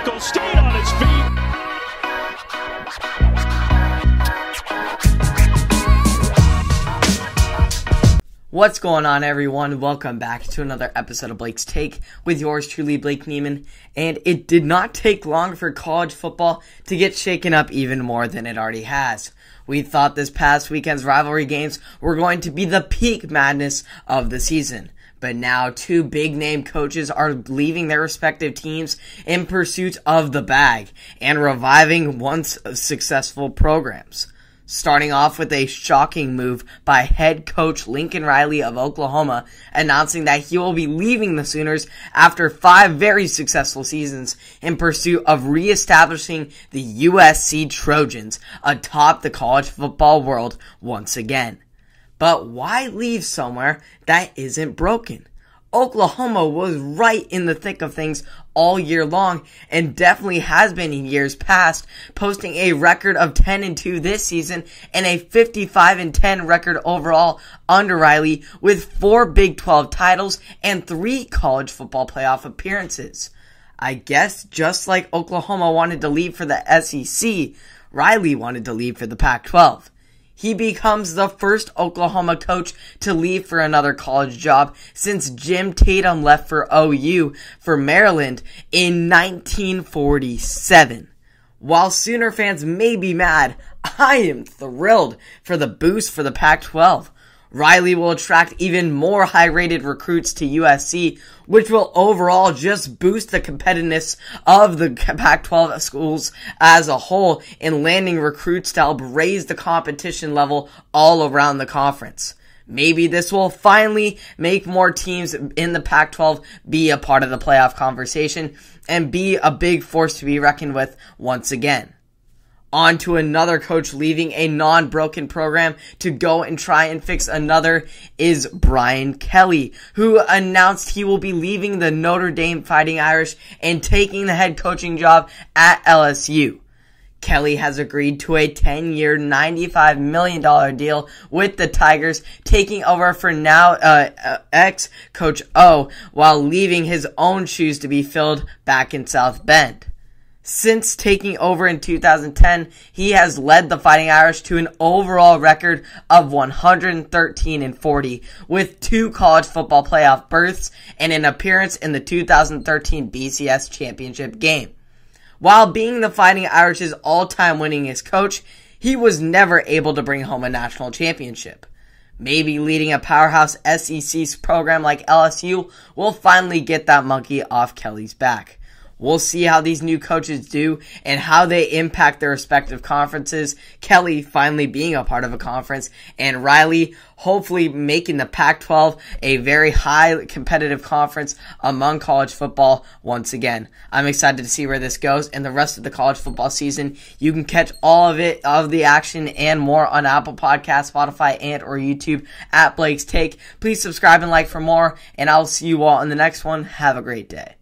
tackle, stayed on his feet. What's going on, everyone? Welcome back to another episode of Blake's Take with yours truly, Blake Neiman. And it did not take long for college football to get shaken up even more than it already has. We thought this past weekend's rivalry games were going to be the peak madness of the season. But now two big name coaches are leaving their respective teams in pursuit of the bag and reviving once successful programs starting off with a shocking move by head coach Lincoln Riley of Oklahoma, announcing that he will be leaving the Sooners after five very successful seasons in pursuit of reestablishing the USC Trojans atop the college football world once again. But why leave somewhere that isn't broken? Oklahoma was right in the thick of things all year long and definitely has been in years past, posting a record of 10 and 2 this season and a 55 and 10 record overall under Riley with four Big 12 titles and three college football playoff appearances. I guess just like Oklahoma wanted to leave for the SEC, Riley wanted to leave for the Pac 12 he becomes the first Oklahoma coach to leave for another college job since Jim Tatum left for OU for Maryland in 1947. While Sooner fans may be mad, I am thrilled for the boost for the Pac 12. Riley will attract even more high rated recruits to USC, which will overall just boost the competitiveness of the Pac 12 schools as a whole in landing recruits to help raise the competition level all around the conference. Maybe this will finally make more teams in the Pac 12 be a part of the playoff conversation and be a big force to be reckoned with once again. On to another coach leaving a non-broken program to go and try and fix another is Brian Kelly, who announced he will be leaving the Notre Dame Fighting Irish and taking the head coaching job at LSU. Kelly has agreed to a 10 year, $95 million deal with the Tigers, taking over for now uh, uh, ex coach O while leaving his own shoes to be filled back in South Bend. Since taking over in 2010, he has led the Fighting Irish to an overall record of 113 and 40 with two college football playoff berths and an appearance in the 2013 BCS championship game. While being the Fighting Irish's all-time winningest coach, he was never able to bring home a national championship. Maybe leading a powerhouse SEC program like LSU will finally get that monkey off Kelly's back. We'll see how these new coaches do and how they impact their respective conferences. Kelly finally being a part of a conference and Riley hopefully making the Pac 12 a very high competitive conference among college football once again. I'm excited to see where this goes and the rest of the college football season. You can catch all of it, of the action and more on Apple Podcasts, Spotify, and or YouTube at Blake's Take. Please subscribe and like for more and I'll see you all in the next one. Have a great day.